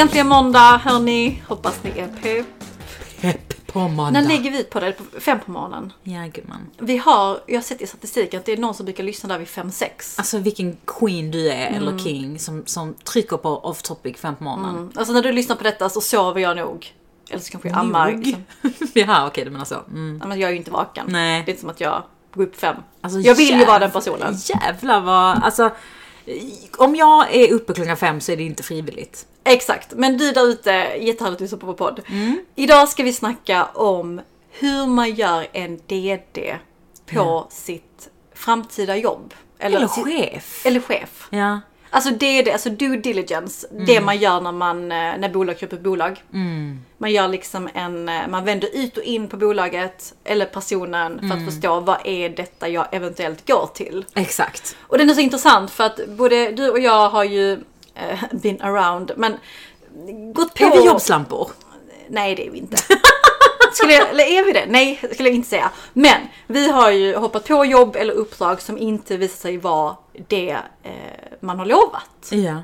Äntligen måndag hörni. Hoppas ni är pepp. Pepp på måndag. När lägger vi ut på det? På fem på morgonen. Ja gumman. Vi har, jag har sett i statistiken att det är någon som brukar lyssna där vid fem sex. Alltså vilken queen du är, Mm. eller king, som, som trycker på off topic fem på morgonen. Alltså när du lyssnar på detta så sover jag nog. Eller så kanske jag ammar. Liksom. Jaha okej du menar så. Mm. Men jag är ju inte vaken. Nej. Det är inte som att jag går upp fem. Alltså, jag vill ju vara den jäv- personen. Jävlar vad, alltså. Om jag är uppe klockan fem så är det inte frivilligt. Exakt, men du där ute, jättehärligt att lyssna på vår podd. Mm. Idag ska vi snacka om hur man gör en DD på sitt framtida jobb. Eller sitt- chef. Eller chef. Ja. Alltså DD, alltså due diligence, det man gör när man, eh, när bolag köper bolag. Man gör liksom en, eh, man vänder ut och in på bolaget eller personen för att förstå vad är detta jag eventuellt går till. Exakt. Och den är så intressant för att både du och jag har ju eh, been around, men gått på... Är vi jobbslampor? Nej, det är vi inte. Skulle jag, eller är vi det? Nej, skulle jag inte säga. Men vi har ju hoppat på jobb eller uppdrag som inte visar sig vara det eh, man har lovat. Ja.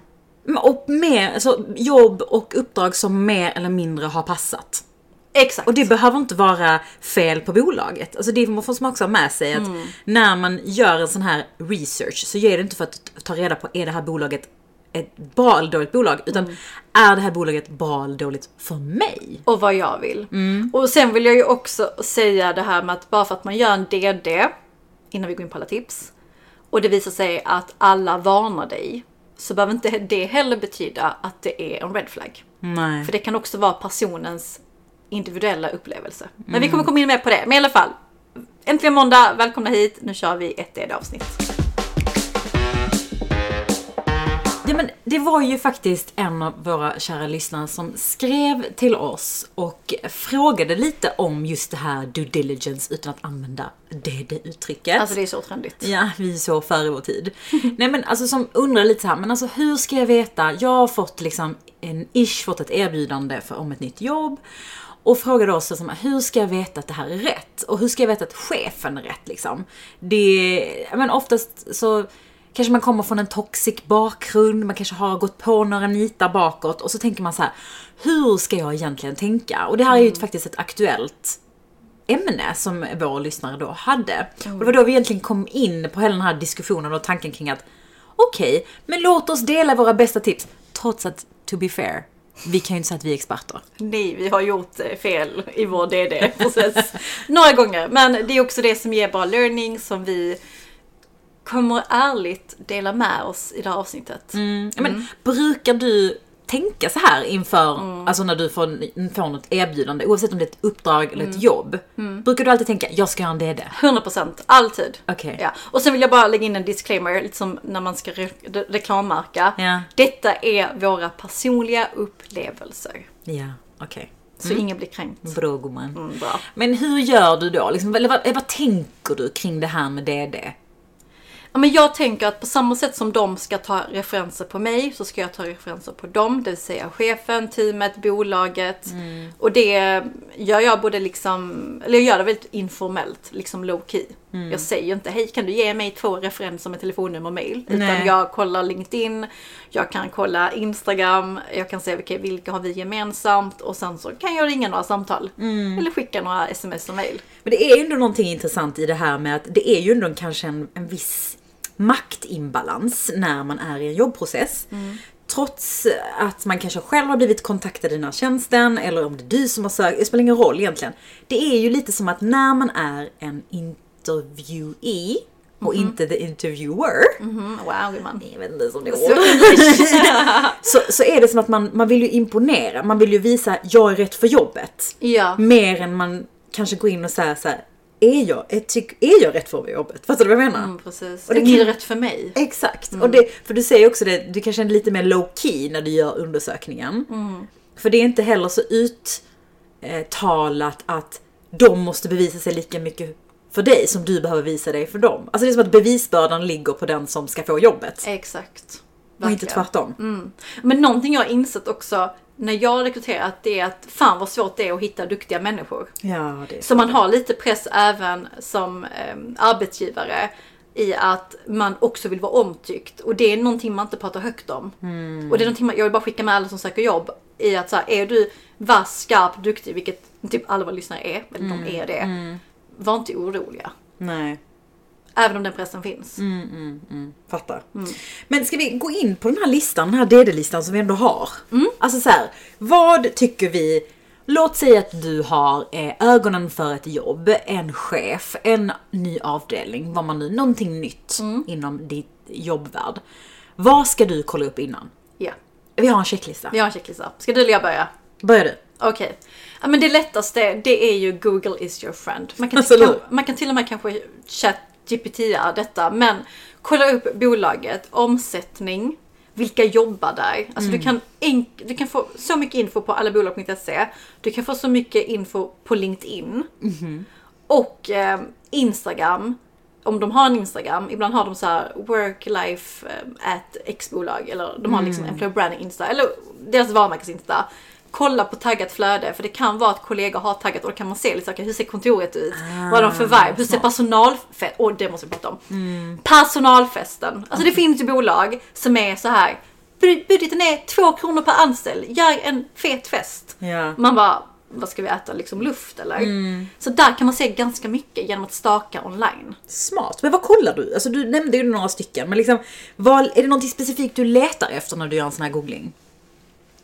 Och mer, alltså jobb och uppdrag som mer eller mindre har passat. Exakt. Och det behöver inte vara fel på bolaget. Alltså det måste man också ha med sig att när man gör en sån här research så gör det inte för att ta reda på är det här bolaget ett bra eller dåligt bolag utan är det här bolaget bra eller dåligt för mig? och vad jag vill. Och sen vill jag ju också säga det här med att bara för att man gör en DD, innan vi går in på alla tips, och det visar sig att alla varnar dig, så behöver inte det heller betyda att det är en red flag. Nej. För det kan också vara personens individuella upplevelse. Men vi kommer komma in mer på det. Men i alla fall, äntligen måndag, välkomna hit. Nu kör vi ett DD-avsnitt. Ja, men det var ju faktiskt en av våra kära lyssnare som skrev till oss och frågade lite om just det här due diligence utan att använda det, det uttrycket. Alltså det är så trendigt. Ja, vi är så före vår tid. Nej men alltså som undrar lite så här, men alltså hur ska jag veta? Jag har fått liksom en ish fått ett erbjudande för, om ett nytt jobb. Och frågade oss liksom, hur ska jag veta att det här är rätt? Och hur ska jag veta att chefen är rätt liksom? Det, men oftast så kanske man kommer från en toxic bakgrund, man kanske har gått på några nitar bakåt och så tänker man så här, hur ska jag egentligen tänka? Och det här är ju faktiskt ett aktuellt ämne som vår lyssnare då hade. Och det var då vi egentligen kom in på hela den här diskussionen och tanken kring att okej, men låt oss dela våra bästa tips. Trots att, to be fair, vi kan ju inte säga att vi är experter. Nej, vi har gjort eh, fel i vår DD-process några gånger. Men det är också det som ger bra learning som vi kommer ärligt dela med oss i det här avsnittet. Ja, Men brukar du tänka så här inför, alltså när du får, får något erbjudande, oavsett om det är ett uppdrag eller ett jobb. Brukar du alltid tänka, jag ska göra en DD? 100% alltid. Okej. Ja. Och sen vill jag bara lägga in en disclaimer, lite som när man ska re re- reklammärka. Ja. Detta är våra personliga upplevelser. Ja, okej. Så ingen blir kränkt. Bra gumman. Mm, bra. Men hur gör du då? Liksom, eller vad, vad tänker du kring det här med DD? Ja, men jag tänker att på samma sätt som de ska ta referenser på mig så ska jag ta referenser på dem, det vill säga chefen, teamet, bolaget. Och det gör jag både liksom, eller jag gör det väldigt informellt, liksom low key. Jag säger inte hej kan du ge mig två referenser med telefonnummer och mail. Utan Nej. jag kollar LinkedIn, jag kan kolla Instagram, jag kan se vilka, vilka har vi gemensamt och sen så kan jag ringa några samtal. Eller skicka några sms och mail. Men det är ju ändå någonting intressant i det här med att det är ju ändå kanske en, en viss maktimbalans när man är i en jobbprocess. Trots att man kanske själv har blivit kontaktad i den här tjänsten eller om det är du som har sökt, det spelar ingen roll egentligen. Det är ju lite som att när man är en interviewee och inte the interviewer. Mm, wow, gumman. Jag vet inte om det är Så ord. så, så är det som att man, man vill ju imponera, man vill ju visa jag är rätt för jobbet. Ja. Mer än man kanske går in och säger så här, är jag, är, jag rätt för jobbet? Fattar du vad jag menar? Mm, precis. Och det är kan- rätt för mig. Exakt. Och det, för du säger också det, du kanske är lite mer low key när du gör undersökningen. För det är inte heller så uttalat att de måste bevisa sig lika mycket för dig som du behöver visa dig för dem. Alltså det är som att bevisbördan ligger på den som ska få jobbet. Exakt. Och inte Verkligen. tvärtom. Men någonting jag har insett också när jag rekryterat det är att fan vad svårt det är att hitta duktiga människor. Ja, det Så man har lite press även som eh, arbetsgivare i att man också vill vara omtyckt. Och det är någonting man inte pratar högt om. Och det är någonting man, jag vill bara skicka med alla som söker jobb. i att så här, är du vass, skarp, duktig, vilket typ alla våra lyssnare är, eller de är det. Var inte oroliga. Nej. Även om den pressen finns. Fattar. Men ska vi gå in på den här listan, den här DD-listan som vi ändå har? Alltså så här, vad tycker vi? Låt säga att du har eh, ögonen för ett jobb, en chef, en ny avdelning, vad man nu, någonting nytt inom ditt jobbvärld. Vad ska du kolla upp innan? Ja, Vi har en checklista. vi har en checklista. Ska du eller jag börja? Börjar du? Okej. Ja, men det lättaste, det är ju Google is your friend. Man kan, Alltså, kan, eller? man kan till och med kanske chat GPT detta, men kolla upp bolaget, omsättning, vilka jobbar där? Alltså du, kan du kan få så mycket info på allabolag.se. Du kan få så mycket info på LinkedIn. Och eh, Instagram. Om de har en Instagram, ibland har de så här work life eh, at X-bolag eller de har liksom employer branding Insta eller deras varumärkes Insta. Kolla på taggat flöde för det kan vara att kollegor har taggat och då kan man se lite saker. Hur ser kontoret ut? Vad har de för vibe? Hur ser personalfesten? Åh det måste vi prata om. Personalfesten. Alltså det finns ju bolag som är så här. "Bud- Budgeten är två kronor per anställd. Gör en fet fest. Ja. Man bara, vad ska vi äta? Liksom luft eller? Så där kan man se ganska mycket genom att staka online. Smart. Men vad kollar du? Alltså du nämnde ju några stycken, men liksom, vad, är det något specifikt du letar efter när du gör en sån här googling?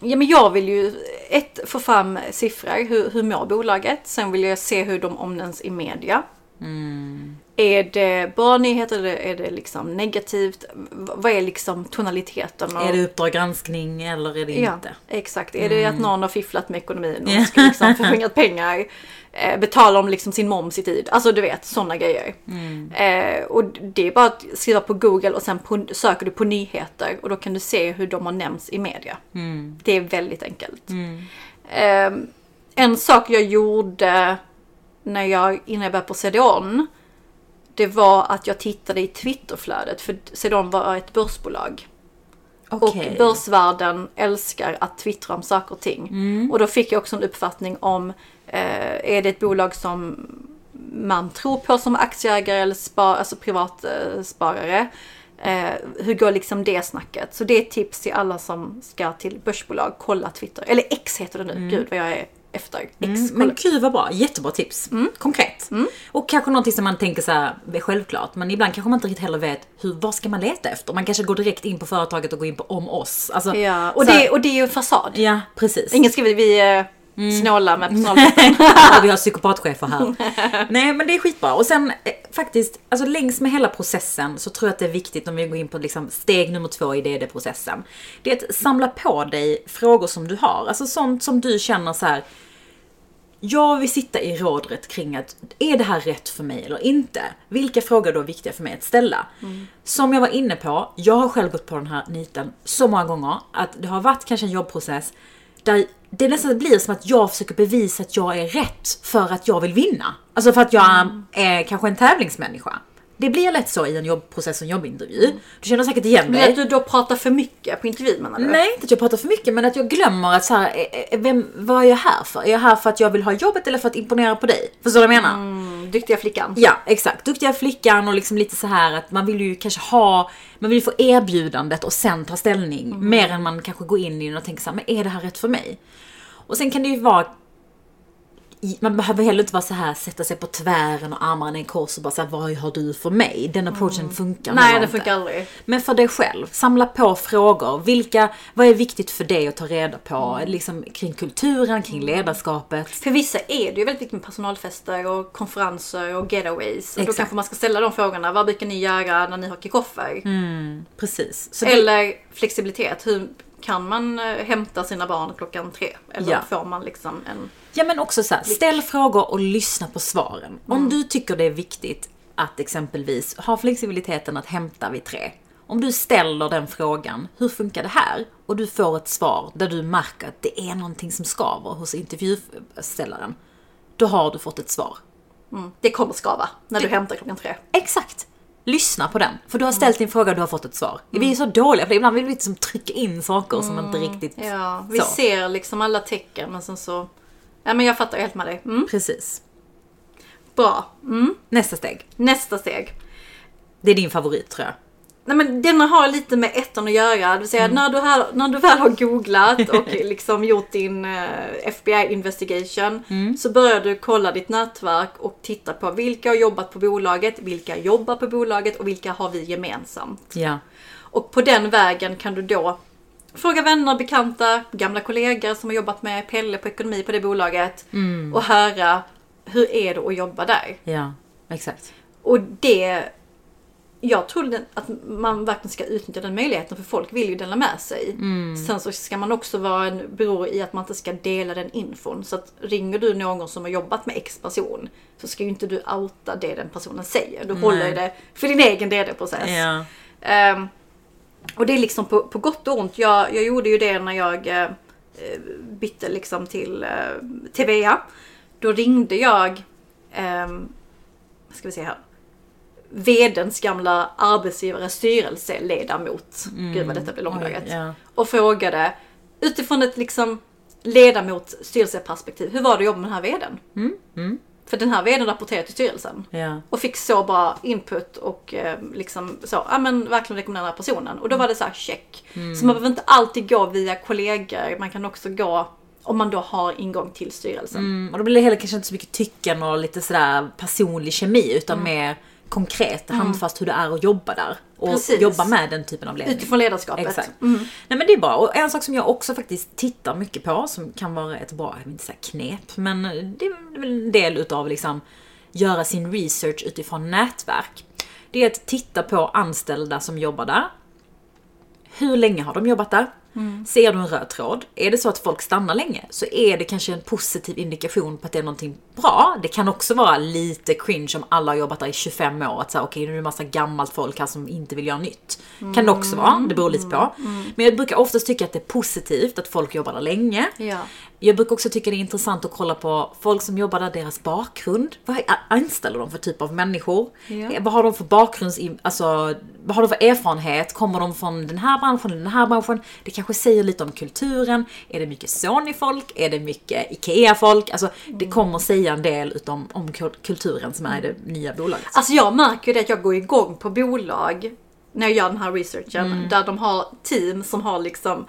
Ja men jag vill ju ett, få fram siffror, hur, hur mår bolaget? Sen vill jag se hur de omnämns i media. Mm. Är det bra nyheter eller är det liksom negativt? Vad är liksom tonaliteten? Och, Är det Uppdrag granskning eller är det ja, inte? exakt. Är det att någon har fifflat med ekonomin och ska liksom få skingrat pengar? Eh, betalar de liksom sin moms i tid? Alltså du vet, sådana grejer. Eh, och det är bara att skriva på google och sen på, söker du på nyheter och då kan du se hur de har nämnts i media. Det är väldigt enkelt. Eh, en sak jag gjorde när jag, innan jag började på CDON, det var att jag tittade i Twitterflödet, för CDON var ett börsbolag. Okej. Och börsvärlden älskar att twittra om saker och ting. Och då fick jag också en uppfattning om, eh, är det ett bolag som man tror på som aktieägare eller spar, alltså privatsparare? Eh, eh, hur går liksom det snacket? Så det är ett tips till alla som ska till börsbolag, kolla Twitter. Eller X heter det nu, gud vad jag är efter. Mm, men gud vad bra, jättebra tips. Konkret. Och kanske någonting som man tänker så här, är självklart, men ibland kanske man inte riktigt heller vet hur, vad ska man leta efter? Man kanske går direkt in på företaget och går in på om oss. Alltså, Ja, och det, och det är ju en fasad. Ja, precis. Ingen skriver vi är Mm. snåla med personalchefen. Ja, vi har psykopatchefer här. Nej men det är skitbra. Och sen eh, faktiskt, alltså längs med hela processen så tror jag att det är viktigt om vi går in på liksom steg nummer två i DD-processen. Det är att samla på dig frågor som du har. Alltså sånt som du känner så här. Jag vill sitta i rådret kring att är det här rätt för mig eller inte? Vilka frågor är då viktiga för mig att ställa? Som jag var inne på, jag har själv gått på den här niten så många gånger att det har varit kanske en jobbprocess där det nästan blir som att jag försöker bevisa att jag är rätt för att jag vill vinna. Alltså för att jag är kanske en tävlingsmänniska. Det blir lätt så i en jobbprocess och en jobbintervju. Du känner säkert igen Men dig. att du då pratar för mycket på intervjun menar du? Nej, inte att jag pratar för mycket, men att jag glömmer att så här, eh, eh, vem, vad är jag här för? Är jag här för att jag vill ha jobbet eller för att imponera på dig? Förstår du vad jag menar? Mm, Duktiga flickan. Ja, exakt. Duktiga flickan och liksom lite så här att man vill ju kanske ha, man vill ju få erbjudandet och sen ta ställning. Mer än man kanske går in i den och tänker så här, men är det här rätt för mig? Och sen kan det ju vara man behöver heller inte vara så här sätta sig på tvären och armarna i kors och bara säga vad har du för mig? Den approachen funkar nog Nej, det inte. funkar aldrig. Men för dig själv, samla på frågor. Vilka, vad är viktigt för dig att ta reda på? Liksom, kring kulturen, kring ledarskapet. För vissa är det ju väldigt viktigt med personalfester och konferenser och getaways. Och då Exakt. kanske man ska ställa de frågorna. Vad brukar ni göra när ni har kickoffer? Precis. Så det, Eller flexibilitet. Hur kan man eh, hämta sina barn klockan tre? Eller Ja. får man liksom en... ja men också så här, ställ frågor och lyssna på svaren. Om du tycker det är viktigt att exempelvis ha flexibiliteten att hämta vid tre. Om du ställer den frågan, hur funkar det här? Och du får ett svar där du märker att det är någonting som skaver hos intervjuställaren. Då har du fått ett svar. Mm, det kommer skava när du hämtar klockan tre. Exakt! Lyssna på den. För du har ställt din fråga och du har fått ett svar. Vi är så dåliga för. Ibland vill vi liksom trycka in saker som inte riktigt... Ja, vi Så. ser liksom alla tecken men sen så... Ja men jag fattar helt med dig. Mm, Precis. bra. Mm. Nästa steg. Nästa steg. Det är din favorit tror jag. Nej men denna har lite med ettan att göra. Det vill säga när, du har, när du väl har googlat och liksom gjort din eh, FBI investigation så börjar du kolla ditt nätverk och titta på vilka har jobbat på bolaget, vilka jobbar på bolaget och vilka har vi gemensamt. Ja. Och på den vägen kan du då fråga vänner, bekanta, gamla kollegor som har jobbat med Pelle på ekonomi på det bolaget och höra hur är det att jobba där? Ja, exakt. Och det... Jag tror att man verkligen ska utnyttja den möjligheten för folk vill ju dela med sig. Sen så ska man också vara en bror i att man inte ska dela den infon. Så att ringer du någon som har jobbat med X person så ska ju inte du outa det den personen säger. Du håller ju det för din egen DD-process. Ja. Ehm, och det är liksom på, på gott och ont. Jag, jag gjorde ju det när jag eh, bytte liksom till eh, TVA. Då ringde jag, vad ska vi se här, VDns gamla arbetsgivare styrelseledamot. Gud vad detta blir långdraget. Oj, ja. Och frågade utifrån ett liksom ledamot styrelseperspektiv. Hur var det att jobba med den här VDn? Mm, För den här VDn rapporterade till styrelsen. Ja. Och fick så bra input och eh, liksom så, ja men verkligen rekommendera den här personen. Och då var det så här check. Så man behöver inte alltid gå via kollegor, man kan också gå om man då har ingång till styrelsen. Mm, och då blir det heller kanske inte så mycket tycken och lite sådär personlig kemi utan Mm. mer konkret, handfast hur det är att jobba där. Och Precis. jobba med den typen av ledning. Utifrån ledarskapet. Exakt. Mm. Nej men det är bra. Och en sak som jag också faktiskt tittar mycket på, som kan vara ett bra, jag vill inte säga knep, men det är väl en del utav liksom göra sin research utifrån nätverk. Det är att titta på anställda som jobbar där. Hur länge har de jobbat där? Ser du en röd tråd? Är det så att folk stannar länge så är det kanske en positiv indikation på att det är någonting bra. Det kan också vara lite cringe om alla har jobbat där i 25 år. Att säga okej nu är det massa gammalt folk här som inte vill göra nytt. Kan det också vara, det beror lite på. Men jag brukar oftast tycka att det är positivt att folk jobbar där länge. Ja. Jag brukar också tycka det är intressant att kolla på folk som jobbar där, deras bakgrund. Vad anställer de för typ av människor? Ja. Eh, Vad har de för bakgrunds... Alltså, vad har de för erfarenhet? Kommer de från den här branschen, den här branschen? Det kanske säger lite om kulturen. Är det mycket Sony-folk? Är det mycket IKEA-folk? Alltså, det kommer säga en del utom, om kul- kulturen som är i det nya bolaget. Alltså jag märker ju det att jag går igång på bolag när jag gör den här researchen. Mm. Där de har team som har liksom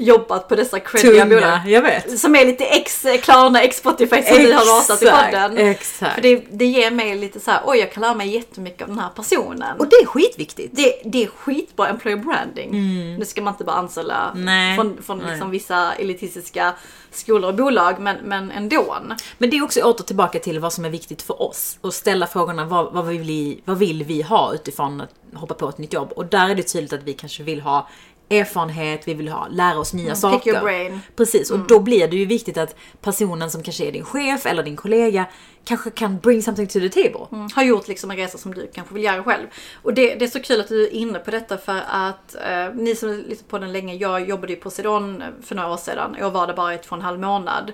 jobbat på dessa creddiga bolag. Jag vet. Som är lite ex Klarna, ex Spotify som vi har ratat i podden. exakt. För det, det ger mig lite så här, oj jag kan lära mig jättemycket av den här personen. Och det är skitviktigt. det, det är skitbra employer branding. Nu ska man inte bara anställa Mm. Nej, från, från nej. liksom vissa elitistiska skolor och bolag, men, men ändå. Men det är också åter tillbaka till vad som är viktigt för oss. Och ställa frågorna vad, vad, vill, vi, vad vill vi ha utifrån att hoppa på ett nytt jobb? Och där är det tydligt att vi kanske vill ha erfarenhet, vi vill ha, lära oss nya saker. Mm, pick your brain. Precis, och då blir det ju viktigt att personen som kanske är din chef eller din kollega kanske kan bring something to the table. Mm, har gjort liksom en resa som du kanske vill göra själv. Och det, det är så kul att du är inne på detta för att eh, ni som lite på den länge, jag jobbade ju på Sedon för några år sedan. Jag var där bara i två och en halv månad.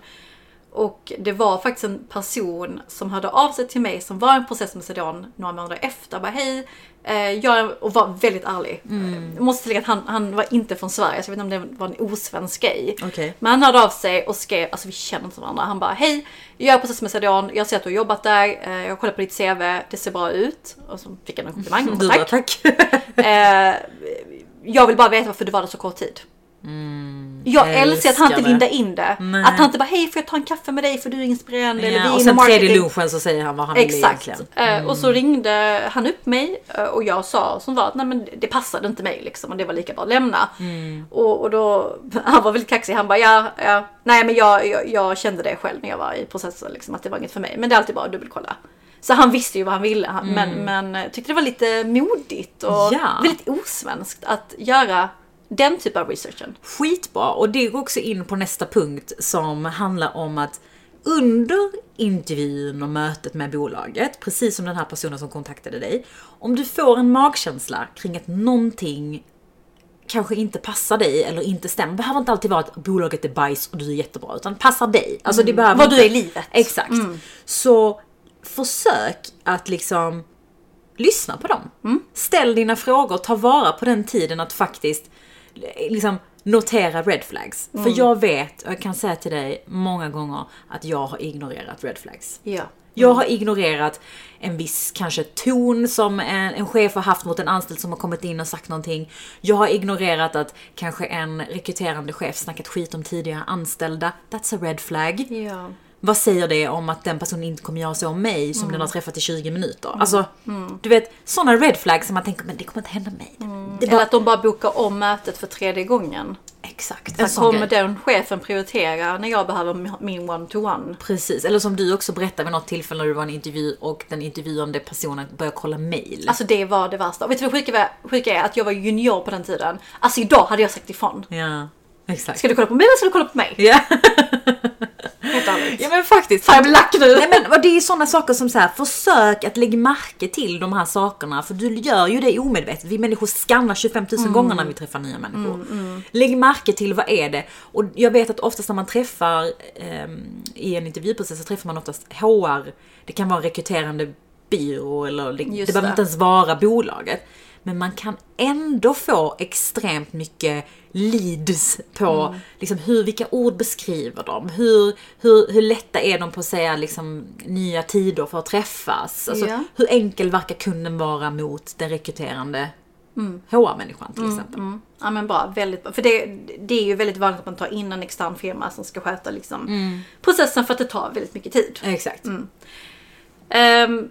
Och det var faktiskt en person som hörde av sig till mig som var i en process med Sedon några månader efter. Bara hej, jag, och var väldigt ärlig. Mm. Jag måste tillägga att han, han var inte från Sverige, så jag vet inte om det var en osvensk grej. Okej. Men han hörde av sig och skrev, alltså vi känner inte varandra. Han bara hej, jag är process med Sedon, jag ser att du har jobbat där, eh, jag har kollat på ditt CV, det ser bra ut. Och så fick jag en komplimang. och tack. tack. Eh, jag vill bara veta varför du var där så kort tid. Jag älskar att han inte lindar in det. Nej. Att han inte bara hej får jag ta en kaffe med dig för du är inspirerande. eller vi Ja, och sen tredje marketing." lunchen så säger han vad han vill Exakt. egentligen. Eh, Och så ringde han upp mig eh, och jag sa som var att nej men det passade inte mig liksom och det var lika bra att lämna. Och, och då, han var väldigt kaxig, han bara ja, ja nej men jag, jag, jag kände det själv när jag var i processen liksom att det var inget för mig. Men det är alltid bra att dubbelkolla. Så han visste ju vad han ville han, men, men eh, tyckte det var lite modigt och Ja. väldigt osvenskt att göra den typen av researchen. Skitbra! Och det går också in på nästa punkt som handlar om att under intervjun och mötet med bolaget, precis som den här personen som kontaktade dig, om du får en magkänsla kring att någonting kanske inte passar dig eller inte stämmer. Det behöver inte alltid vara att bolaget är bajs och du är jättebra, utan passar dig. Alltså det behöver Vad du är i livet. Exakt. Så försök att liksom lyssna på dem. Ställ dina frågor, ta vara på den tiden att faktiskt liksom notera red flags. För jag vet, och jag kan säga till dig många gånger att jag har ignorerat red flags. Ja. Jag har ignorerat en viss kanske ton som en, en chef har haft mot en anställd som har kommit in och sagt någonting. Jag har ignorerat att kanske en rekryterande chef snackat skit om tidigare anställda. That's a red flag. Ja. Vad säger det om att den personen inte kommer göra så om mig som den har träffat i 20 minuter? Alltså, du vet, sådana red flags som man tänker, men det kommer inte hända mig. Det Eller var att de bara bokar om mötet för tredje gången. exakt en Sen kommer grej. den chefen prioritera när jag behöver min one-to-one. Precis, eller som du också berättade vid något tillfälle när du var en intervju och den intervjuande personen började kolla mail. Alltså det var det värsta. Och vet du vad sjuka sjuka är? Att jag var junior på den tiden. Alltså idag hade jag sagt ifrån. ja, exakt. Ska du kolla på mig eller ska du kolla på mig? Ja. Helt ärligt. ja men faktiskt. Fan jag blir lack nu! Nej men det är sådana saker som så här, försök att lägga märke till de här sakerna för du gör ju det omedvetet. Vi människor skannar 25 000 gånger när vi träffar nya människor. Lägg märke till vad är det? Och jag vet att oftast när man träffar ehm, i en intervjuprocess så träffar man oftast HR. Det kan vara en rekryterande byrå eller det, Just det behöver det. inte ens vara bolaget. Men man kan ändå få extremt mycket leads på liksom, hur, vilka ord beskriver de? Hur, hur, hur lätta är de på att säga liksom, nya tider för att träffas? Alltså, Ja. Hur enkel verkar kunden vara mot den rekryterande HR-människan till exempel? Mm. Ja men bra, väldigt bra. För det, det är ju väldigt vanligt att man tar in en extern firma som ska sköta liksom, processen för att det tar väldigt mycket tid. Exakt. Ehm,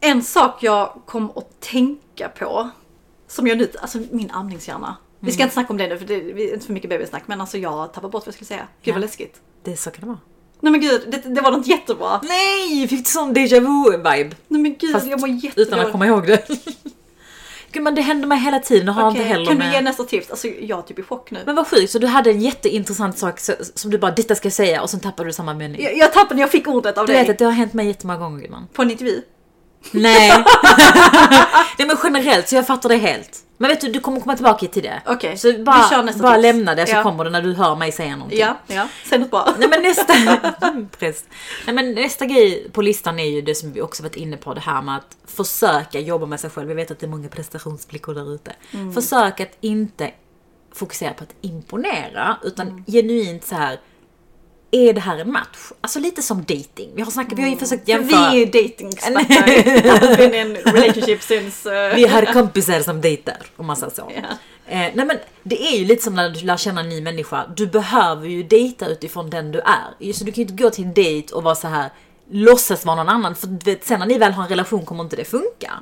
en sak jag kom att tänka på, som jag nu, alltså min amningshjärna. Vi ska inte snacka om det nu för det är inte för mycket bebissnack men alltså jag tappar bort vad jag skulle säga. Gud vad Ja. läskigt. Det, så kan det vara. Nej men gud, det, det var något jättebra. Nej! Fick du sån déjà vu-vibe? Nej men gud, Fast jag mår Utan att jättedåligt. komma ihåg det. Gud men det händer mig hela tiden och har Okej, inte heller Kan med... du ge nästa tips? Alltså jag är typ i chock nu. Men vad sjukt, så du hade en jätteintressant sak som du bara detta ska jag säga och sen tappade du samma mening. Jag, jag tappade när jag fick ordet av Du dig. vet att det har hänt mig jättemånga gånger Gudman. På en intervju. Nej. Nej men generellt, så jag fattar det helt. Men vet du, du kommer komma tillbaka till det. Okej, Så vi bara, kör nästa bara tips. lämna det så Ja. kommer det när du hör mig säga någonting. Ja, ja. Säg något bra. Nej men nästa, Präst. Nej, men nästa grej på listan är ju det som vi också varit inne på, det här med att försöka jobba med sig själv. Vi vet att det är många prestationsblickor där ute. Mm. Försök att inte fokusera på att imponera, utan Mm. genuint så här. Är det här en match? Alltså lite som dating. Vi har snackat, vi har ju försökt För jämföra. vi är dating-experter. Been in relationship since... Uh... Vi har kompisar som dejtar, om man säger så. Ja. Eh, nej men det är ju lite som när du lär känna en ny människa. Du behöver ju dejta utifrån den du är. Så du kan ju inte gå till en dejt och vara så här låtsas vara någon annan. För vet, sen när ni väl har en relation kommer inte det funka.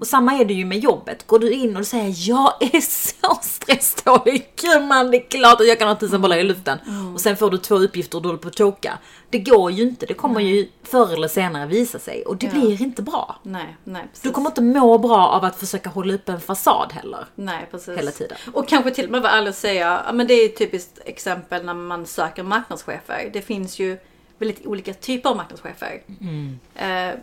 Och samma är det ju med jobbet. Går du in och säger jag är så stressdålig, gumman det är klart att jag kan ha tusen bollar i luften. Och sen får du två uppgifter och du håller på att choka. Det går ju inte, det kommer ju förr eller senare visa sig. Och det Ja. blir inte bra. Nej, nej precis. Du kommer inte må bra av att försöka hålla upp en fasad heller. Nej, precis. Hela tiden. Och kanske till och med vara ärlig och säga, men det är ett typiskt exempel när man söker marknadschefer. Det finns ju väldigt olika typer av marknadschefer. Mm. Eh,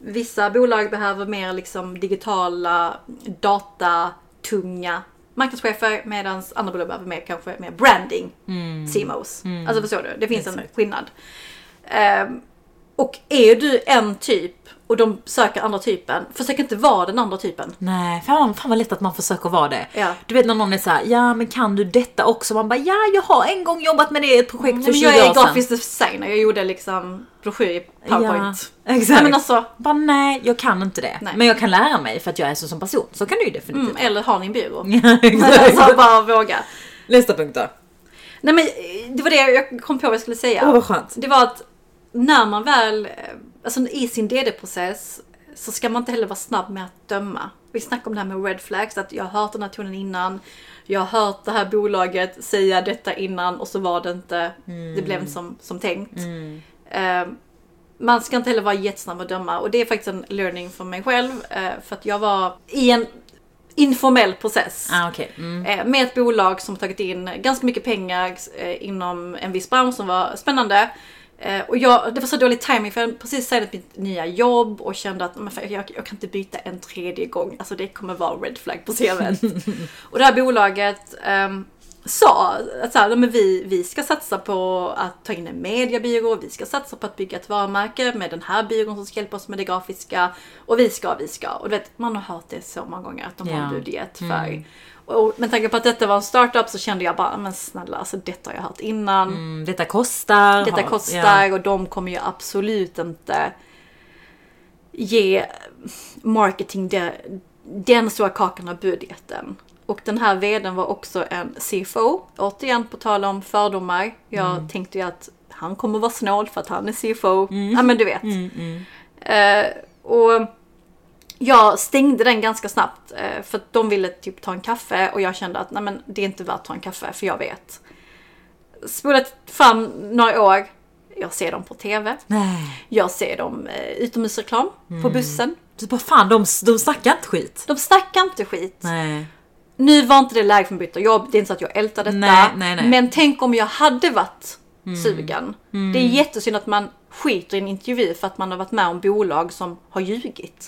vissa bolag behöver mer liksom digitala, datatunga marknadschefer medan andra bolag behöver mer kanske mer branding, CMOs. Alltså förstår du? Det finns en Mm. Exakt. skillnad. Eh, och är du en typ och de söker andra typen, försök inte vara den andra typen. Nej, fan, fan vad lätt att man försöker vara det. Ja. Du vet när någon är såhär, ja men kan du detta också? Man bara, ja jag har en gång jobbat med det i ett projekt Nej, för men 20 jag år är sedan. grafisk designer, jag gjorde liksom broschyr i powerpoint. Ja, exakt. Nej, men alltså, Bara nej, jag kan inte det. Nej. Men jag kan lära mig för att jag är så som person. Så kan du ju definitivt mm, eller ha din byrå. Ja, exakt. alltså bara våga. Nästa punkt då. Nej men eh, det var det jag kom på vad jag skulle säga. Åh vad skönt. Det var att när man väl, eh, alltså i sin DD-process så ska man inte heller vara snabb med att döma. Vi snackade om det här med red flags, att jag har hört den här tonen innan. Jag har hört det här bolaget säga detta innan och så var det inte, det blev inte som, som tänkt. Eh, man ska inte heller vara jättesnabb att döma och det är faktiskt en learning för mig själv. eh, för att jag var i en informell process. Ah, okej. Mm. Med ett bolag som tagit in ganska mycket pengar inom en viss bransch som var spännande. Eh, Och jag, det var så dålig timing för jag hade precis signat mitt nya jobb och kände att men fan, jag, jag kan inte byta en tredje gång. Alltså det kommer vara red flag på CVt. och det här bolaget, ehm, sa att så här, men vi, vi ska satsa på att ta in en mediebyrå, vi ska satsa på att bygga ett varumärke med den här byrån som ska hjälpa oss med det grafiska. Och vi ska, vi ska. Och du vet, man har hört det så många gånger att de har Ja. en budget för. Och med tanke på att detta var en startup så kände jag bara, men snälla, alltså detta har jag hört innan. Mm, detta kostar. Detta kostar Ja. och de kommer ju absolut inte ge marketing de, den stora kakan av budgeten. Och den här vdn var också en CFO. Återigen på tal om fördomar. Jag Mm. tänkte ju att han kommer vara snål för att han är CFO. Ja men du vet. Mm, mm. Eh, och jag stängde den ganska snabbt eh, för att de ville typ ta en kaffe och jag kände att nej men det är inte värt att ta en kaffe för jag vet. Spolat fram några år, jag ser dem på TV, Nej. jag ser dem eh, utomhusreklam Mm. på bussen. Du bara fan, de, de snackar inte skit. De snackar inte skit. Nej. Nu var inte det läge för att byta jobb, det är inte så att jag ältar detta. Nej, nej, nej. Men tänk om jag hade varit sugen. Det är jättesynd att man skiter i en intervju för att man har varit med om bolag som har ljugit.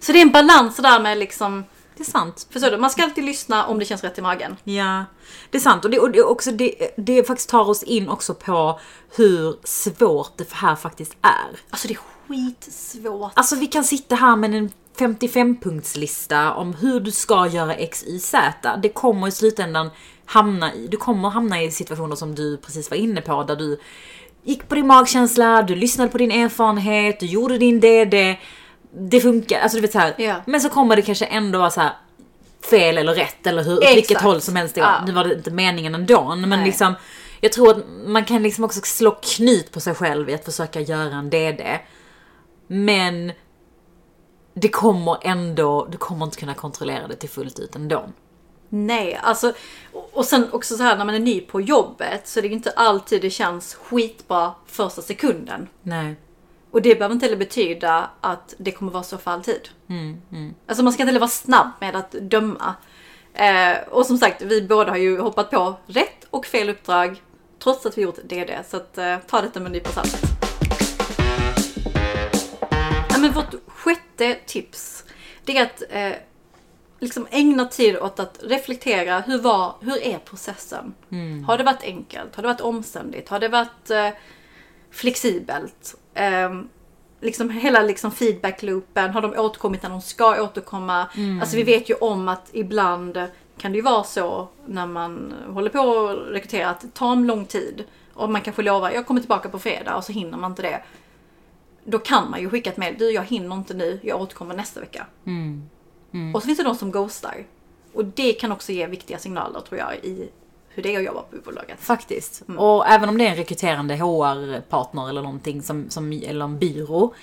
Så det är en balans där med liksom, Det är sant. förstår du? Man ska alltid lyssna om det känns rätt i magen. Ja, det är sant. Och det, och det, också, det, det faktiskt tar oss in också på hur svårt det här faktiskt är. Alltså det är skitsvårt. Alltså vi kan sitta här med en 55-punktslista om hur du ska göra X, Y, Z. Det kommer i slutändan hamna i, du kommer hamna i situationer som du precis var inne på där du gick på din magkänsla, du lyssnade på din erfarenhet, du gjorde din DD. Det funkar, alltså du vet så här. Ja. Men så kommer det kanske ändå vara så här fel eller rätt eller hur, åt Exakt. vilket håll som helst. Ja. Nu var det inte meningen ändå, men Nej. liksom jag tror att man kan liksom också slå knut på sig själv i att försöka göra en DD. Men det kommer ändå, du kommer inte kunna kontrollera det till fullt ut ändå. Nej, alltså och sen också så här när man är ny på jobbet så är det inte alltid det känns skitbra första sekunden. Nej. Och det behöver inte heller betyda att det kommer vara så för alltid. Mm, mm. Alltså man ska inte heller vara snabb med att döma. Eh, och som sagt, vi båda har ju hoppat på rätt och fel uppdrag trots att vi gjort DD. Så att, eh, ta detta med en nypa salt. Ja, men vårt sjätte tips, det är att eh, liksom ägna tid åt att reflektera. Hur, var, hur är processen? Har det varit enkelt? Har det varit omständigt? Har det varit eh, flexibelt? Ehm, liksom hela liksom feedback-loopen, har de återkommit när de ska återkomma? Alltså vi vet ju om att ibland kan det ju vara så när man håller på att rekrytera att det tar en lång tid. Och man kanske lovar, jag kommer tillbaka på fredag och så hinner man inte det. Då kan man ju skicka ett mejl, du jag hinner inte nu, jag återkommer nästa vecka. Och så finns det de som ghostar. Och det kan också ge viktiga signaler tror jag i hur det är att jobba på bolaget. Faktiskt. Och även om det är en rekryterande HR-partner eller någonting som, som, eller en byrå.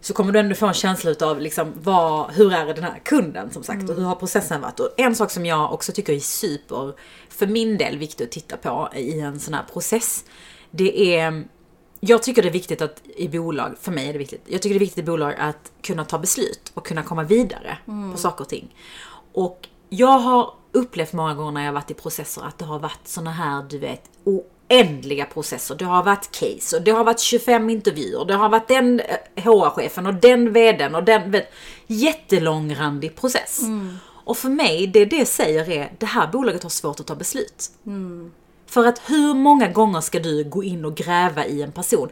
Så kommer du ändå få en känsla utav liksom vad, hur är den här kunden som sagt och hur har processen varit. Och en sak som jag också tycker är super, för min del viktigt att titta på i en sån här process. Det är, jag tycker det är viktigt att i bolag, för mig är det viktigt, jag tycker det är viktigt i bolag att kunna ta beslut och kunna komma vidare på saker och ting. Och jag har upplevt många gånger när jag varit i processer att det har varit såna här, du vet, oändliga processer. Det har varit case och det har varit 25 intervjuer. Det har varit den eh, HR-chefen och den VDn och den, vet, jättelångrandig process. Och för mig, det det säger är, det här bolaget har svårt att ta beslut. För att hur många gånger ska du gå in och gräva i en person?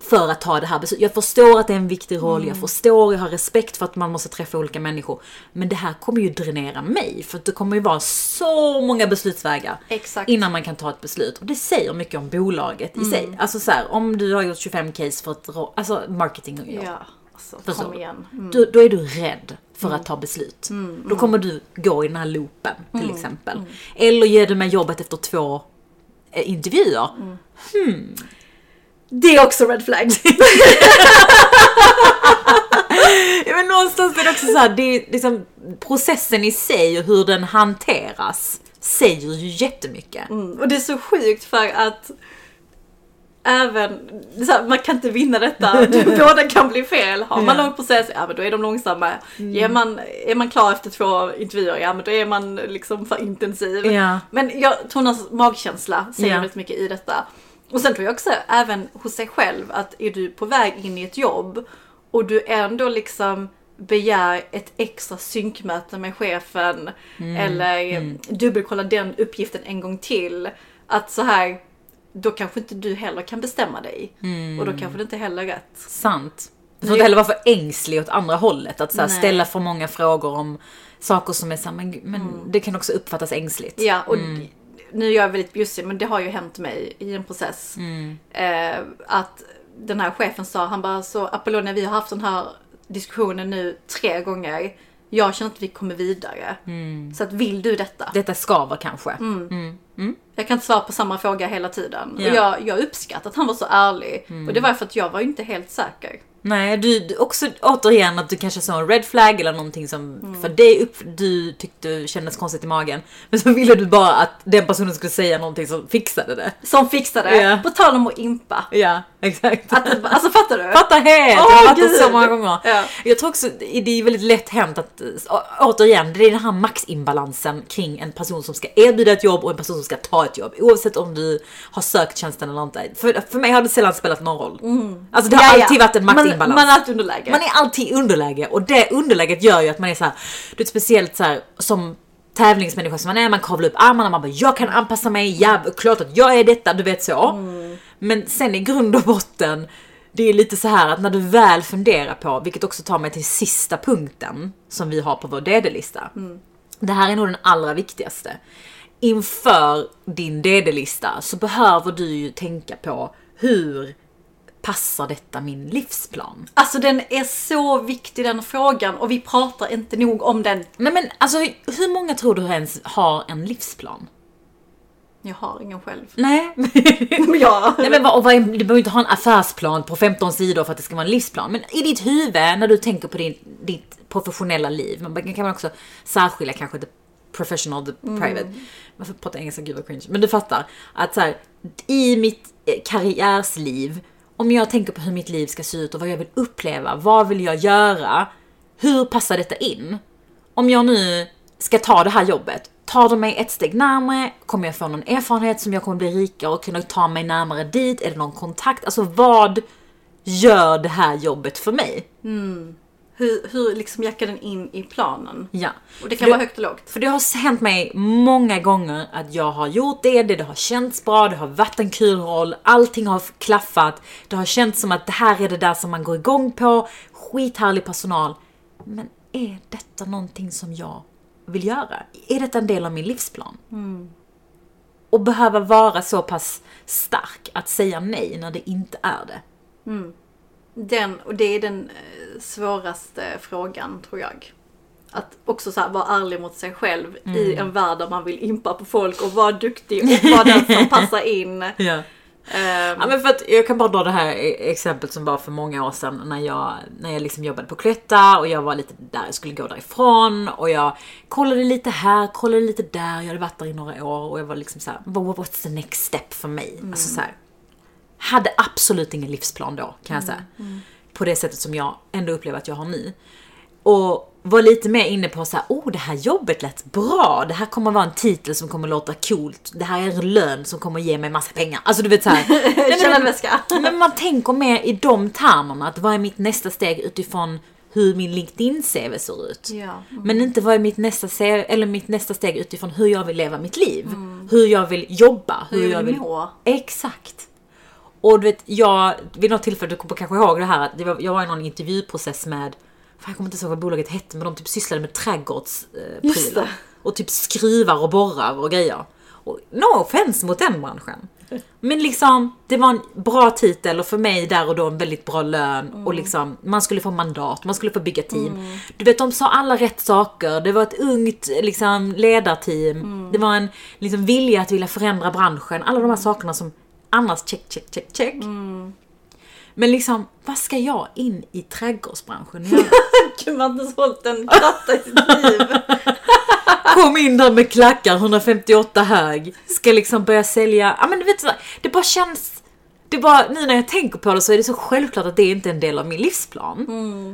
För att ta det här beslutet. Jag förstår att det är en viktig roll, jag förstår, jag har respekt för att man måste träffa olika människor. Men det här kommer ju dränera mig, för det kommer ju vara så många beslutsvägar Exakt. innan man kan ta ett beslut. Och det säger mycket om bolaget i sig. Alltså så här, om du har gjort 25 case för ett alltså marketing och jobb. Ja, alltså kom du? igen. Mm. Då, då är du rädd för att ta beslut. Då kommer du gå i den här loopen till exempel. Eller ger du mig jobbet efter två eh, intervjuer. Det är också red flags. Ja, men någonstans är det också så här, det är liksom processen i sig och hur den hanteras säger ju jättemycket. Mm. Och det är så sjukt för att även, här, man kan inte vinna detta, båda kan bli fel. Har man Ja. lång process, ja men då är de långsamma. Mm. Är, man, är man klar efter två intervjuer, ja men då är man liksom för intensiv. Ja. Men jag att magkänsla säger Ja. väldigt mycket i detta. Och sen tror jag också även hos sig själv att är du på väg in i ett jobb och du ändå liksom begär ett extra synkmöte med chefen Mm, eller dubbelkolla den uppgiften en gång till. Att så här, då kanske inte du heller kan bestämma dig. Mm. Och då kanske det inte heller är rätt. Sant. Du får inte heller vara för ängslig åt andra hållet. Att så här, ställa för många frågor om saker som är så här, men, men det kan också uppfattas ängsligt. Ja, och Mm. nu är jag väldigt bjussig men det har ju hänt mig i en process. Mm. Eh, att den här chefen sa, han bara så Apollonia vi har haft den här diskussionen nu tre gånger. Jag känner att vi kommer vidare. Så att vill du detta? Detta skaver kanske. Jag kan inte svara på samma fråga hela tiden. Ja. Och jag, jag uppskattar att han var så ärlig. Och det var för att jag var inte helt säker. Nej, du, också återigen att du kanske såg en red flag eller någonting som Mm. för dig upp, du tyckte kändes konstigt i magen. Men så ville du bara att den personen skulle säga någonting som fixade det. Som fixade. Ja. På tal om att impa. Ja, exakt. Att, det- alltså fattar du? Fattar helt! Åh, jag har det så många gånger. Ja. Jag tror också det är väldigt lätt hänt att, å- återigen, det är den här maximbalansen kring en person som ska erbjuda ett jobb och en person som ska ta ett jobb. Oavsett om du har sökt tjänsten eller inte. För, för mig har det sällan spelat någon roll. Alltså det har Mm. Ja, ja. alltid varit en Man, maximbalans. man är alltid underläge. Man är alltid underläge och det underläget gör ju att man är så här, du vet speciellt så här som tävlingsmänniska som man är, man kavlar upp armarna, man bara jag kan anpassa mig, ja klart att jag är detta, du vet så. Men sen i grund och botten, det är lite så här att när du väl funderar på, vilket också tar mig till sista punkten som vi har på vår DD-lista. Det här är nog den allra viktigaste. Inför din DD-lista så behöver du ju tänka på hur passar detta min livsplan? Alltså den är så viktig den frågan och vi pratar inte nog om den. Nej men alltså hur många tror du ens har en livsplan? Jag har ingen själv. Nej. Jag... Nej men och vad du behöver inte ha en affärsplan på 15 sidor för att det ska vara en livsplan. Men i ditt huvud när du tänker på din, ditt professionella liv, man kan man också särskilja kanske the professional, the private. Varför pratar engelska? Gud vad cringe. Men du fattar. Att så här, i mitt eh, karriärsliv, om jag tänker på hur mitt liv ska se ut och vad jag vill uppleva, vad vill jag göra? Hur passar detta in? Om jag nu ska ta det här jobbet, tar de mig ett steg närmare? Kommer jag få någon erfarenhet som jag kommer bli rikare och kunna ta mig närmare dit? Är det någon kontakt? Alltså vad gör det här jobbet för mig? Mm. Hur, hur liksom jackar den in i planen? Ja. Och det kan För vara högt och lågt. För det har hänt mig många gånger att jag har gjort det, det, det har känts bra, det har varit en kul roll, allting har klaffat, det har känts som att det här är det där som man går igång på, skithärlig personal. Men är detta någonting som jag vill göra? Är detta en del av min livsplan? Och behöva vara så pass stark att säga nej när det inte är det. Den, och det är den eh, svåraste frågan tror jag. Att också så här, vara ärlig mot sig själv i en värld där man vill impa på folk och vara duktig och vara den som passar in. Ja. Ehm, Ja, men för att jag kan bara dra det här e- exemplet som var för många år sedan när jag, när jag liksom jobbade på Cloetta och jag var lite där, jag skulle gå därifrån och jag kollade lite här, kollade lite där, jag hade varit där i några år och jag var liksom såhär, what's the next step för mig? Alltså så här, hade absolut ingen livsplan då kan jag säga. På det sättet som jag ändå upplever att jag har nu. Och var lite mer inne på så här, oh det här jobbet lät bra, det här kommer vara en titel som kommer låta coolt, det här är en lön som kommer ge mig massa pengar. Alltså du vet såhär. Chanel-väska. Men man tänker mer i de termerna, att vad är mitt nästa steg utifrån hur min LinkedIn-CV ser ut. Ja. Men inte vad är mitt nästa, CV, eller mitt nästa steg utifrån hur jag vill leva mitt liv. Hur jag vill jobba. Hur, Hur jag vill vill... må. Exakt. Och du vet, jag, vid något tillfälle, du kommer kanske ihåg det här, att jag var i någon intervjuprocess med, fan, jag kommer inte ihåg vad bolaget hette, men de typ sysslade med trädgårdsprylar. det. och typ skruvar och borrar och grejer. Och no offense mot den branschen. Men liksom, det var en bra titel och för mig där och då en väldigt bra lön och liksom, man skulle få mandat, man skulle få bygga team. Du vet, de sa alla rätt saker, det var ett ungt liksom, ledarteam, det var en liksom, vilja att vilja förändra branschen, alla de här sakerna som annars check, check, check, check. Men liksom, vad ska jag in i trädgårdsbranschen göra? Gud, man har inte hållit en kratta i sitt liv. Kom in där med klackar 158 hög. Ska liksom börja sälja. Ja men du vet det bara känns. Det bara, nu när jag tänker på det så är det så självklart att det inte är en del av min livsplan.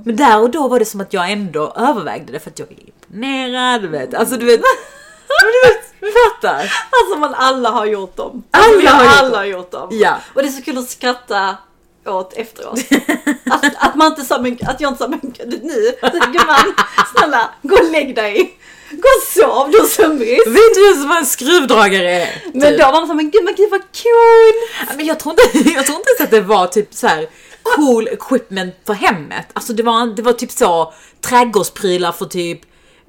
Men där och då var det som att jag ändå övervägde det för att jag ville imponera, du vet. Alltså du vet. Du vet, fattar. Alltså man alla har gjort dem. Alla Alltså, vi har gjort alla har gjort dem. Ja. Och det är så kul att skratta åt efteråt. Att, att man inte sa, men, att jag inte sa, men nu, gumman, snälla, gå och lägg dig. Gå och sov, du har sömnbrist. Vet du var en skruvdragare är? Men Typ. då var man så, men gud, men gud vad cool. Men jag tror inte, jag tror inte ens att det var typ så här cool equipment för hemmet. Alltså det var, det var typ så trädgårdsprylar för typ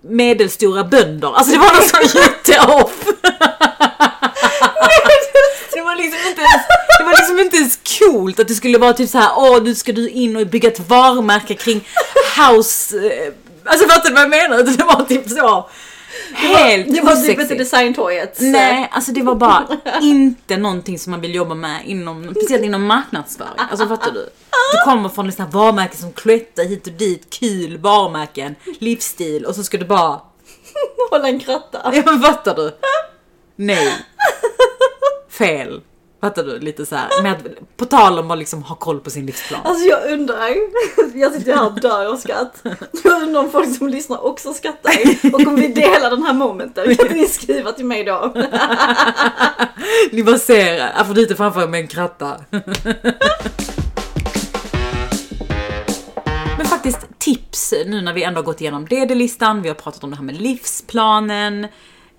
medelstora bönder. Alltså det var något så jätte-off. Det var liksom inte ens, det var liksom inte ens coolt att det skulle vara typ så här, åh nu ska du in och bygga ett varumärke kring house... eh, Alltså fattar du vad jag menar? Det var typ så. Helt Det var typ inte designtorget. Nej, alltså det var bara inte någonting som man vill jobba med inom, speciellt inom marknadsföring. Alltså fattar du? Du kommer från här varumärken som Cloetta hit och dit, kul varumärken, livsstil och så ska du bara, Hålla en kratta. ja men fattar du? Nej. Fel. Fattar du? Lite så här. Med, på tal om att liksom ha koll på sin livsplan. Alltså jag undrar, jag sitter här och dör av skratt. Jag undrar om folk som lyssnar också skrattar. Och om vi delar den här momenten, kan ni skriva till mig då? Ni bara ser Afrodite framför er med en kratta. Men faktiskt tips nu när vi ändå har gått igenom DD-listan, vi har pratat om det här med livsplanen.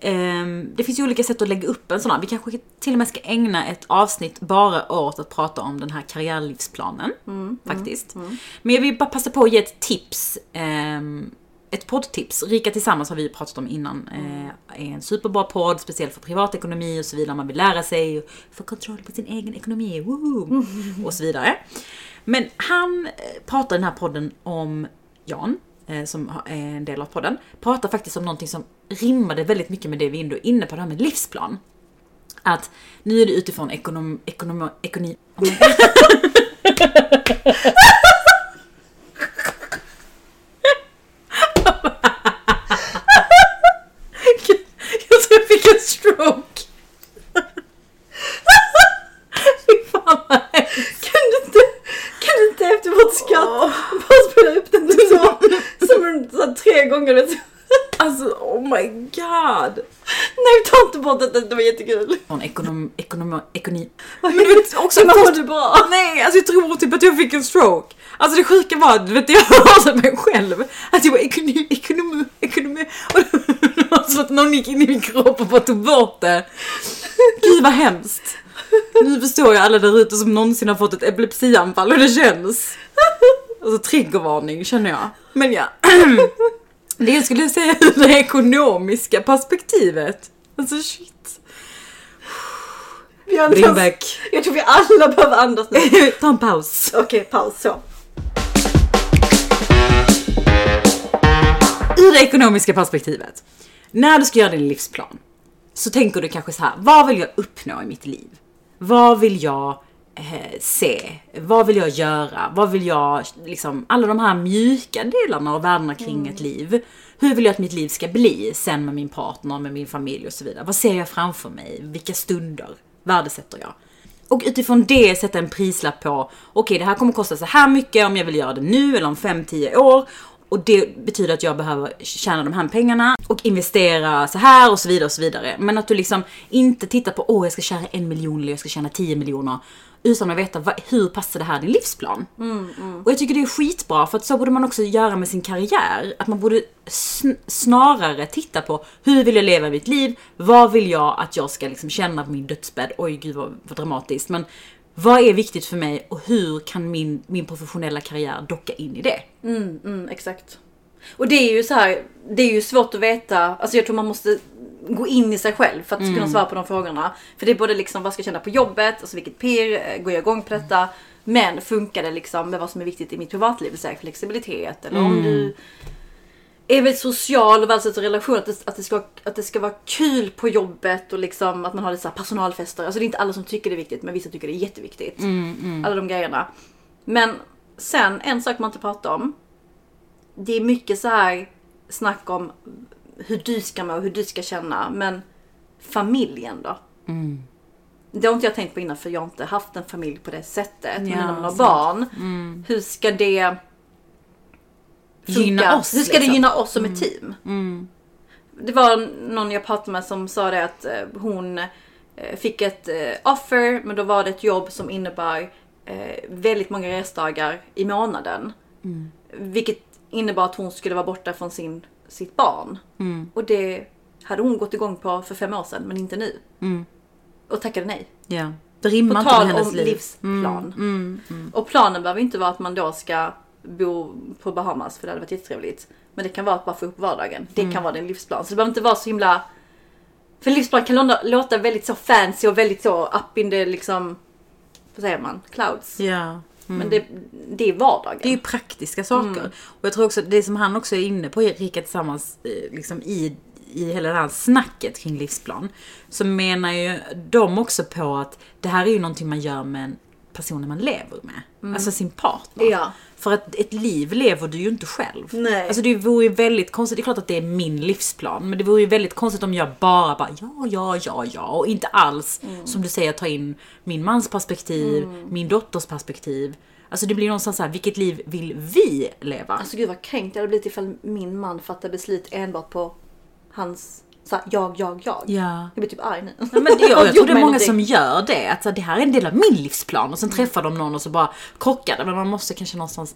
Ehm, det finns ju olika sätt att lägga upp en sån här. Vi kanske till och med ska ägna ett avsnitt bara åt att prata om den här karriärlivsplanen. faktiskt. Men jag vill bara passa på att ge ett tips. ehm, ett poddtips. Rika Tillsammans har vi pratat om innan. Eh, är en superbra podd, speciellt för privatekonomi och så vidare. Man vill lära sig och få kontroll på sin egen ekonomi. Woho! Och så vidare. Men han eh, pratar i den här podden om Jan, Eh, som är en del av podden, pratar faktiskt om någonting som rimmade väldigt mycket med det vi ändå är inne på, det här med livsplan. Att nu är det utifrån ekonom, ekonom, ekonomi... Oh my God. Jag tror jag fick en stroke. Fy fan vad hemskt. Kan du inte, kan du inte efter vårt skratt bara spela upp den typ så, som en, så här, tre gånger? vet du? Alltså oh my god. Nej ta inte bort det, det var jättekul. Från ekonom, ekonom, ekonomi. Men du vet, också man du bra? Nej, alltså jag tror typ att jag fick en stroke. Alltså det sjuka var att, du vet jag hörde mig själv. Att jag var ekonomi, ekonomi, ekonomi. Och det var så att någon gick in i min kropp och bara tog bort det. Gud vad hemskt. Nu förstår jag alla där ute som någonsin har fått ett epilepsianfall hur det känns. Alltså triggervarning känner jag. Men ja. Det jag skulle säga ur det ekonomiska perspektivet. Alltså shit. Bring ens- back. Jag tror vi alla behöver andas nu. Ta en paus. Okej, paus så. Ur det ekonomiska perspektivet. När du ska göra din livsplan så tänker du kanske så här. Vad vill jag uppnå i mitt liv? Vad vill jag eh, se? Vad vill jag göra? Vad vill jag, liksom alla de här mjuka delarna och värdena kring ett liv. Hur vill jag att mitt liv ska bli sen med min partner, med min familj och så vidare? Vad ser jag framför mig? Vilka stunder värdesätter jag? Och utifrån det sätta en prislapp på, okej det här kommer kosta så här mycket om jag vill göra det nu eller om 5-10 år. Och det betyder att jag behöver tjäna de här pengarna och investera så här och så vidare och så vidare. Men att du liksom inte tittar på, åh jag ska tjäna en miljon eller jag ska tjäna 10 miljoner. Utan att veta vad, hur passar det här din livsplan? Och jag tycker det är skitbra för att så borde man också göra med sin karriär. Att man borde sn- snarare titta på hur vill jag leva mitt liv? Vad vill jag att jag ska liksom känna på min dödsbädd? Oj gud vad, vad dramatiskt. Men vad är viktigt för mig och hur kan min, min professionella karriär docka in i det? Mm, mm exakt. Och det är ju så här, det är ju svårt att veta, alltså jag tror man måste gå in i sig själv för att kunna svara på de frågorna. För det är både liksom vad ska jag känna på jobbet, alltså vilket peer, eh, går jag igång på detta? Men funkar det liksom med vad som är viktigt i mitt privatliv, så här flexibilitet eller om du är väldigt social och värdesätter relation, att det, att, det ska, att det ska vara kul på jobbet och liksom att man har lite så här personalfester. Alltså det är inte alla som tycker det är viktigt men vissa tycker det är jätteviktigt. Alla de grejerna. Men sen en sak man inte pratar om. Det är mycket så här snack om hur du ska må och hur du ska känna. Men familjen då? Det har inte jag tänkt på innan för jag har inte haft en familj på det sättet. Men Ja, när man har sant. barn, hur ska det funka? Gynna oss, Hur ska det liksom. gynna oss som ett team? Det var någon jag pratade med som sa det att eh, hon eh, fick ett eh, offer men då var det ett jobb som innebar väldigt många resdagar i månaden. Vilket innebar att hon skulle vara borta från sin, sitt barn. Och det hade hon gått igång på för fem år sedan, men inte nu. Och tackade nej. Ja. Det rimmar inte med hennes om liv. livsplan. Mm, Och planen behöver inte vara att man då ska bo på Bahamas, för det hade varit jättetrevligt. Men det kan vara att bara få upp vardagen. Det Mm. kan vara din livsplan. Så det behöver inte vara så himla... För livsplan kan låta, väldigt så fancy och väldigt så up in the liksom... Vad säger man? Clouds. Ja. Men det, det är vardagen. Det är ju praktiska saker. Och jag tror också det som han också är inne på, Rika, tillsammans eh, liksom i, i hela det här snacket kring livsplan. Så menar ju de också på att det här är ju någonting man gör med en person man lever med. Alltså sin partner. Ja. För att ett liv lever du ju inte själv. Nej. Alltså det vore ju väldigt konstigt, det är klart att det är min livsplan. Men det vore ju väldigt konstigt om jag bara bara ja, ja, ja, ja. Och inte alls, som du säger, ta in min mans perspektiv, min dotters perspektiv. Alltså det blir någonstans så här, vilket liv vill vi leva? Alltså gud vad kränkt jag hade blivit ifall min man fattade beslut enbart på hans... Så här, jag, jag, jag. Ja. Jag blir typ arg nu. Ja, men det, jag, jag tror det är många som gör det. Att så här, det här är en del av min livsplan och sen träffar de någon och så bara krockar det. Men man måste kanske någonstans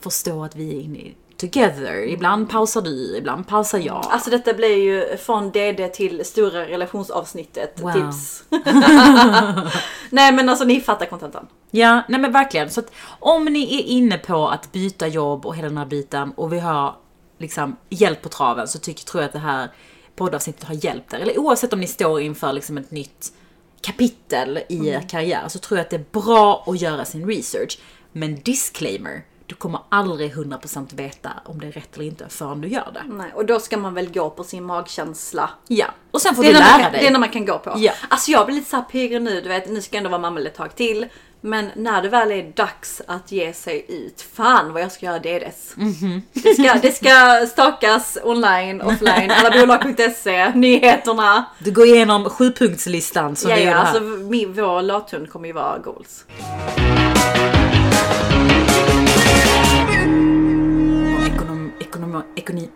förstå att vi är inne i together. Ibland pausar du, ibland pausar jag. Alltså detta blir ju från DD till stora relationsavsnittet Wow. tips. Nej men alltså ni fattar kontentan. Ja, nej men verkligen. Så att om ni är inne på att byta jobb och hela den här biten och vi har liksom hjälp på traven så tycker, tror jag att det här poddavsnittet har hjälpt er. Eller oavsett om ni står inför liksom ett nytt kapitel i er karriär så tror jag att det är bra att göra sin research. Men disclaimer, du kommer aldrig 100% veta om det är rätt eller inte förrän du gör det. Nej, och då ska man väl gå på sin magkänsla. Ja, och sen får Det du lära kan, dig. det är det man kan gå på. Ja. Alltså jag blir lite såhär pirrig nu, du vet, nu ska jag ändå vara mamma ett tag till. Men när det väl är dags att ge sig ut, fan vad jag ska göra DDs. Mhm. Det, ska, det ska stakas online, offline, allabolag.se, nyheterna. Du går igenom sjupunktslistan som Ja, vi ja, gjorde här. alltså min, vår lathund kommer ju vara goals. Ekonom, ekonom, ekoni,